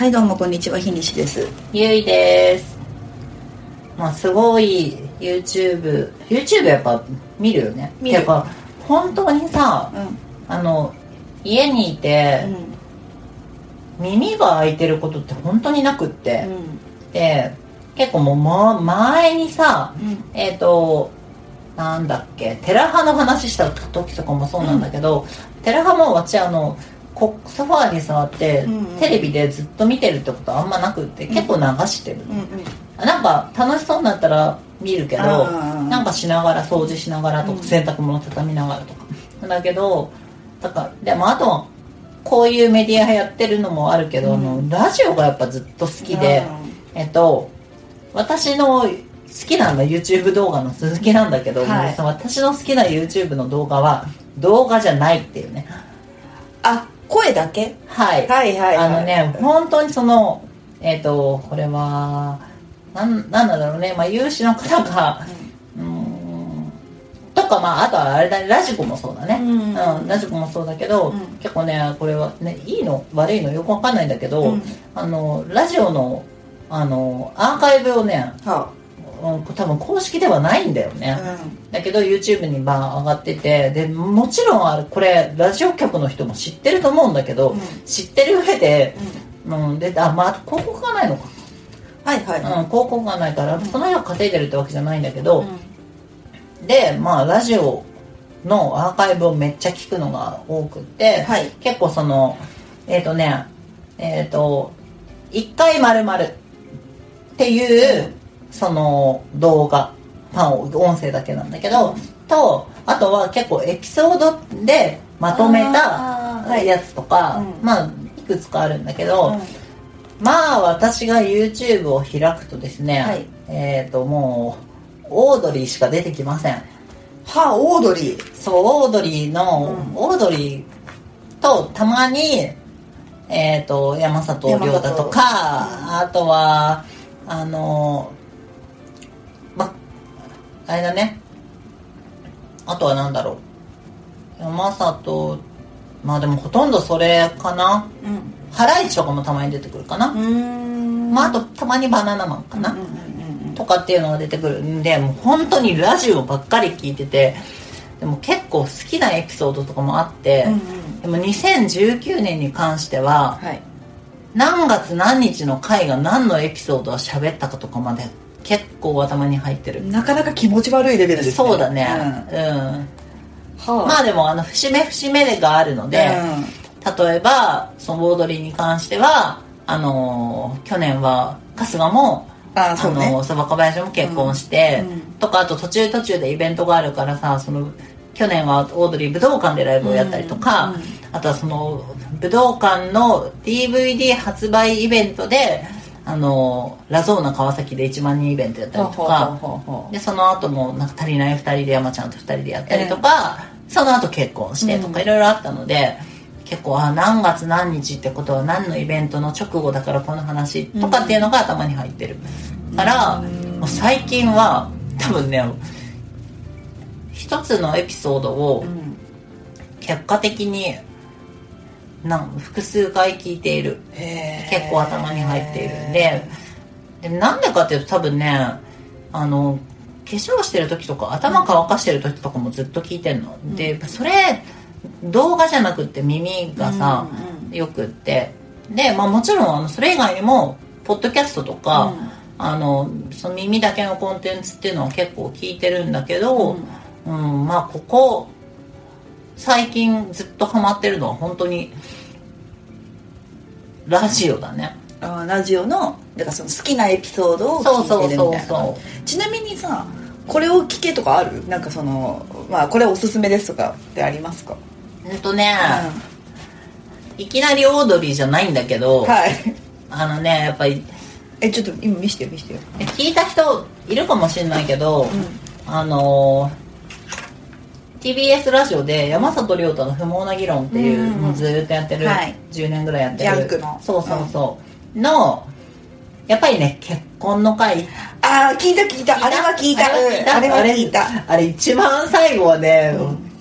はいどうもこんにちは日西です。ゆいです。まあすごい YouTube YouTube やっぱ見るよね。見る。てか本当にさうん。あの家にいて、耳が開いてることって本当になくって、で結構もう、ま、前にさうん。えっ、となんだっけテラハの話した時とかもそうなんだけど、テラハも私あのこソファーに座って、うんうん。テレビでずっと見てるってことあんまなくって結構流してる、うんうん。なんか楽しそうになったら見るけどなんかしながら掃除しながらとか、うん洗濯物畳みながらとか。だけどだからでもあとはこういうメディアやってるのもあるけど、うん。ラジオがやっぱずっと好きで、えっと私の好きなの YouTube 動画の続きなんだけど、はい。私の好きな YouTube の動画は動画じゃないっていうね。あ声だけ？はい、はいはいはい。あのね本当にそのえっ、とこれはなんなんだろうね、まあ、有志の方がうーん。とかまああとはあれだね。ラジコもそうだね、うん。ラジコもそうだけど、うん。結構ねこれはねいいの？悪いの？よくわかんないんだけど、うん。あのラジオのあのアーカイブをねはうん多分公式ではないんだよね、あだけど YouTube にバー上がっててでもちろんあれこれラジオ局の人も知ってると思うんだけど、うん。知ってる上で、うん。うん、であまあ広告がないのか、はいはい。うん、広告がないからその人が稼いでるってわけじゃないんだけど、うん。でまあラジオのアーカイブをめっちゃ聞くのが多くって、はい。結構そのえっ、とねえっ、と1回丸々っていう、その動画まあ音声だけなんだけど、とあとは結構エピソードでまとめたやつとか、うん。まあいくつかあるんだけど、まあ私が YouTube を開くとですね、はい。えっ、ともうオードリーしか出てきません。はあオードリー？そうオードリーの、うん。オードリーとたまにえっ、と山里亮太とか、あとはあのまあれだね。あとはなんだろう。山里まあでもほとんどそれかな。うん。ハライチとかもたまに出てくるかな、うん。まああとたまにバナナマンかな、うんうんうんうん。とかっていうのが出てくるんでもう本当にラジオばっかり聞いててでも結構好きなエピソードとかもあって、うんうん。でも2019年に関してははい。何月何日の回が何のエピソードを喋ったかとかまで結構頭に入ってる、なかなか気持ち悪いレベルですね。そうだね。うん。うん、はまあでもあの節目節目があるので、例えばそのオードリーに関してはあのー去年は春日もあそうね。のそばかばやしも結婚して、うん。うん。とかあと途中途中でイベントがあるからさその去年はオードリー武道館でライブをやったりとか、うんうんあとはその武道館の DVD 発売イベントであのラゾーナ川崎で1万人イベントやったりとか、でその後もなんか足りない2人で山ちゃんと2人でやったりとか、その後結婚してとかいろいろあったので、結構あ何月何日ってことは何のイベントの直後だからこの話とかっていうのが頭に入ってる。から、もう最近は多分ね一つのエピソードをうん。結果的になん複数回聞いている。結構頭に入っているんで。でなんでかっていうと多分ねあの化粧してる時とか頭乾かしてる時とかもずっと聞いてんの、でそれ動画じゃなくって耳がさ、うんよくって。で、まあ、もちろんあのそれ以外にもポッドキャストとか、うん。あのその耳だけのコンテンツっていうのは結構聞いてるんだけど、うんまあここ最近ずっとハマってるのは本当にラジオだね。あラジオのだからその好きなエピソードを聞いてるみたいな。そうそうそうそちなみにさこれを聞けとかある？なんかそのまあこれおすすめですとかってありますか、うんとね、いきなりオードリーじゃないんだけど、はい。あのねやっぱりえちょっと今見してよ見してよ。聞いた人いるかもしれないけど、あのー TBS ラジオで山里亮太の不毛な議論っていう、うんもうずーっとやってる、はい。10年ぐらいやってる。ジャンクの。そうそうそう、のやっぱりね結婚の回。ああ聞いた聞いた。あれは聞いた。うん。あれは聞いた。あれ一番最後はね、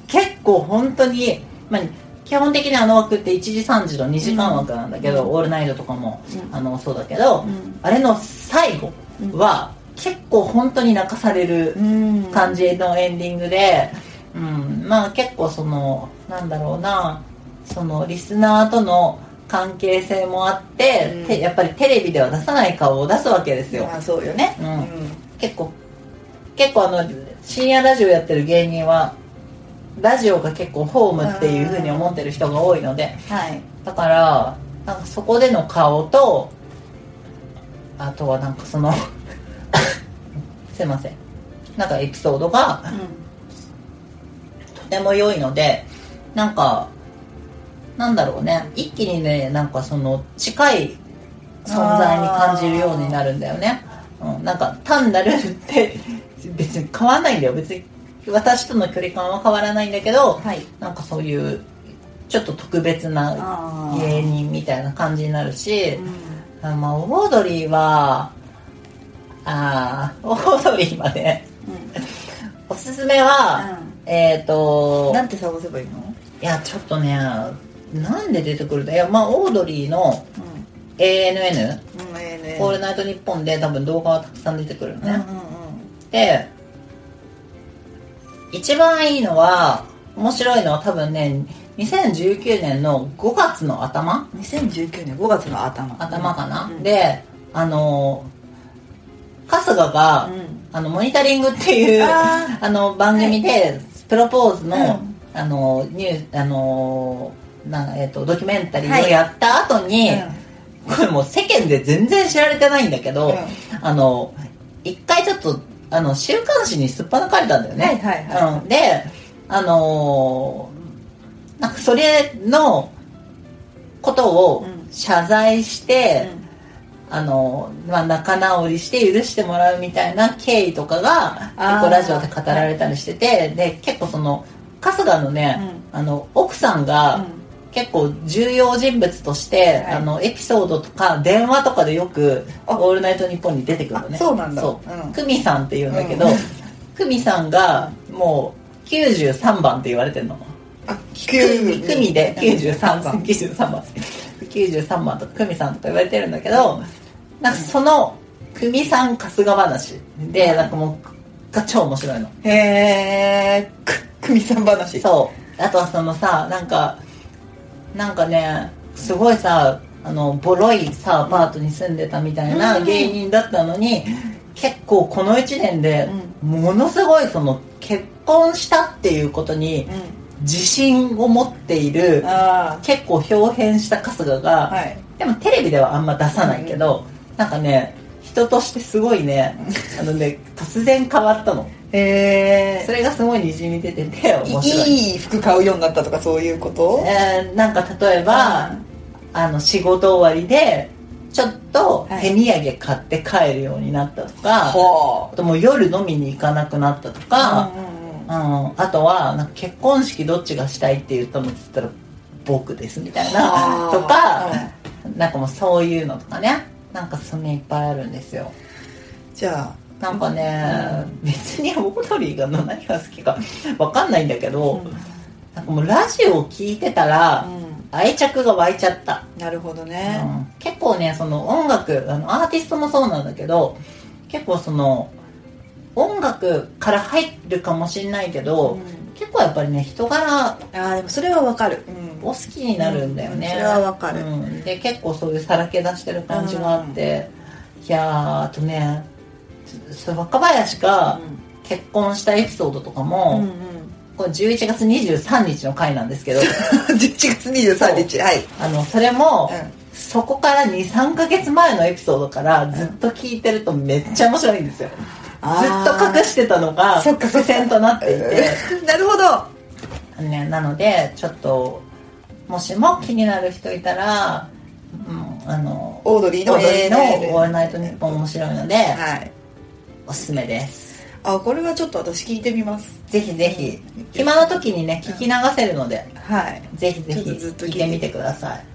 結構本当に、まあ、基本的にあの枠って1時3時の2時間枠なんだけど、オールナイトとかも、あのそうだけど、あれの最後は、結構本当に泣かされる感じのエンディングで、うん、まあ結構そのなんだろうなそのリスナーとの関係性もあって、うん。てやっぱりテレビでは出さない顔を出すわけですよ、まあそうよね。うん。結構結構あの深夜ラジオやってる芸人はラジオが結構ホームっていうふうに思ってる人が多いのではい。だからなんかそこでの顔とあとはなんかその すいません。なんかエピソードがとても良いのでなんかなんだろうね。一気にねなんかその近い存在に感じるようになるんだよね、うん、なんか単なるって別に変わらないんだよ。別に私との距離感は変わらないんだけど、はい。なんかそういうちょっと特別な芸人みたいな感じになるし、うん。あまあオードリーはあーオードリーはねおすすめは、えっ、となんて探せばいいの？いやちょっとねなんで出てくるんだ？いやまあオードリーの ANN うん。うんええね「オールナイトニッポン」で多分動画はたくさん出てくるのね、うんうんで一番いいのは面白いのは多分ね2019年の5月の頭。うん2019年5月の頭。頭かな、うん。であの春日が、うん。あのモニタリングっていうああの番組で、プロポーズの,、うん。あのニューあのなえっとドキュメンタリーをやった後に、これもう世間で全然知られてないんだけど、うん。あの一回ちょっとあの週刊誌にすっぱ抜かれたんだよね、はいはいはい。うん、であのーなんかそれのことをうん。謝罪して、うんあのまあ、仲直りして許してもらうみたいな経緯とかが結構ラジオで語られたりしてて、で結構その春日のね、あの奥さんが結構重要人物として、はい。あのエピソードとか電話とかでよく「あ。オールナイトニッポン」に出てくるのね。あそうなんだ。そう。うん。久美さんっていうんだけどうん。久美さんがもう93番って言われてるの。あ久美久美で93番番93番93番とか久美さんとか言われてるんだけどなんかその久美さん春日話でなんかもうが超面白いの。へえ久美さん話。そう。あとはそのさなんかなんかねすごいさあのボロいさアパートに住んでたみたいなうん。芸人だったのに、結構この1年でものすごいその結婚したっていうことにうん自信を持っているあ結構表変した春日が、あはい。でもテレビではあんま出さないけど、なんかね人としてすごいねあのね突然変わったの。へそれがすごいにじみ出てて面白い。いい服買うようになったとかそういうこと？えーなんか例えば、あの仕事終わりでちょっとはい。手土産買って帰るようになったとか、はあ。ともう夜飲みに行かなくなったとあか、うんうんうんうんあとはなんか結婚式どっちがしたいって言ったのって言ったら僕ですみたいな。はあ。とか、なんかもうそういうのとかね。なんかそんないっぱいあるんですよ。じゃなんかね、別にオードリーが何が好きかわかんないんだけど、なんかもうラジオを聞いてたら、あうん。愛着が湧いちゃった、なるほどうねん。結構ねその音楽あのアーティストもそうなんだけど結構その音楽から入るかもしれないけど、うん。結構やっぱりね人柄ああでもそれはわかる。を好きになるんだよね、うんそれはわかる。うん。で結構そういうさらけ出してる感じがあって、いやーあとねそ若林が結婚したエピソードとかうんも、うん。これ11月23日の回なんですけど。11月23日はい。あのそれも、うん。そこから23か月前のエピソードからずっと聞いてるとめっちゃ面白いんですよ、っと隠してたのが伏線となっていて、なるほど。ね、なのでちょっともしも気になる人いたら、うん、あのオードリーのオードリーの ANN「オールナイトニッポン」面白いので、はい。おすすめです。あこれはちょっと私聞いてみます。ぜひぜひ。暇な時にね聞き流せるのではい。ぜひぜひ聞いてみてください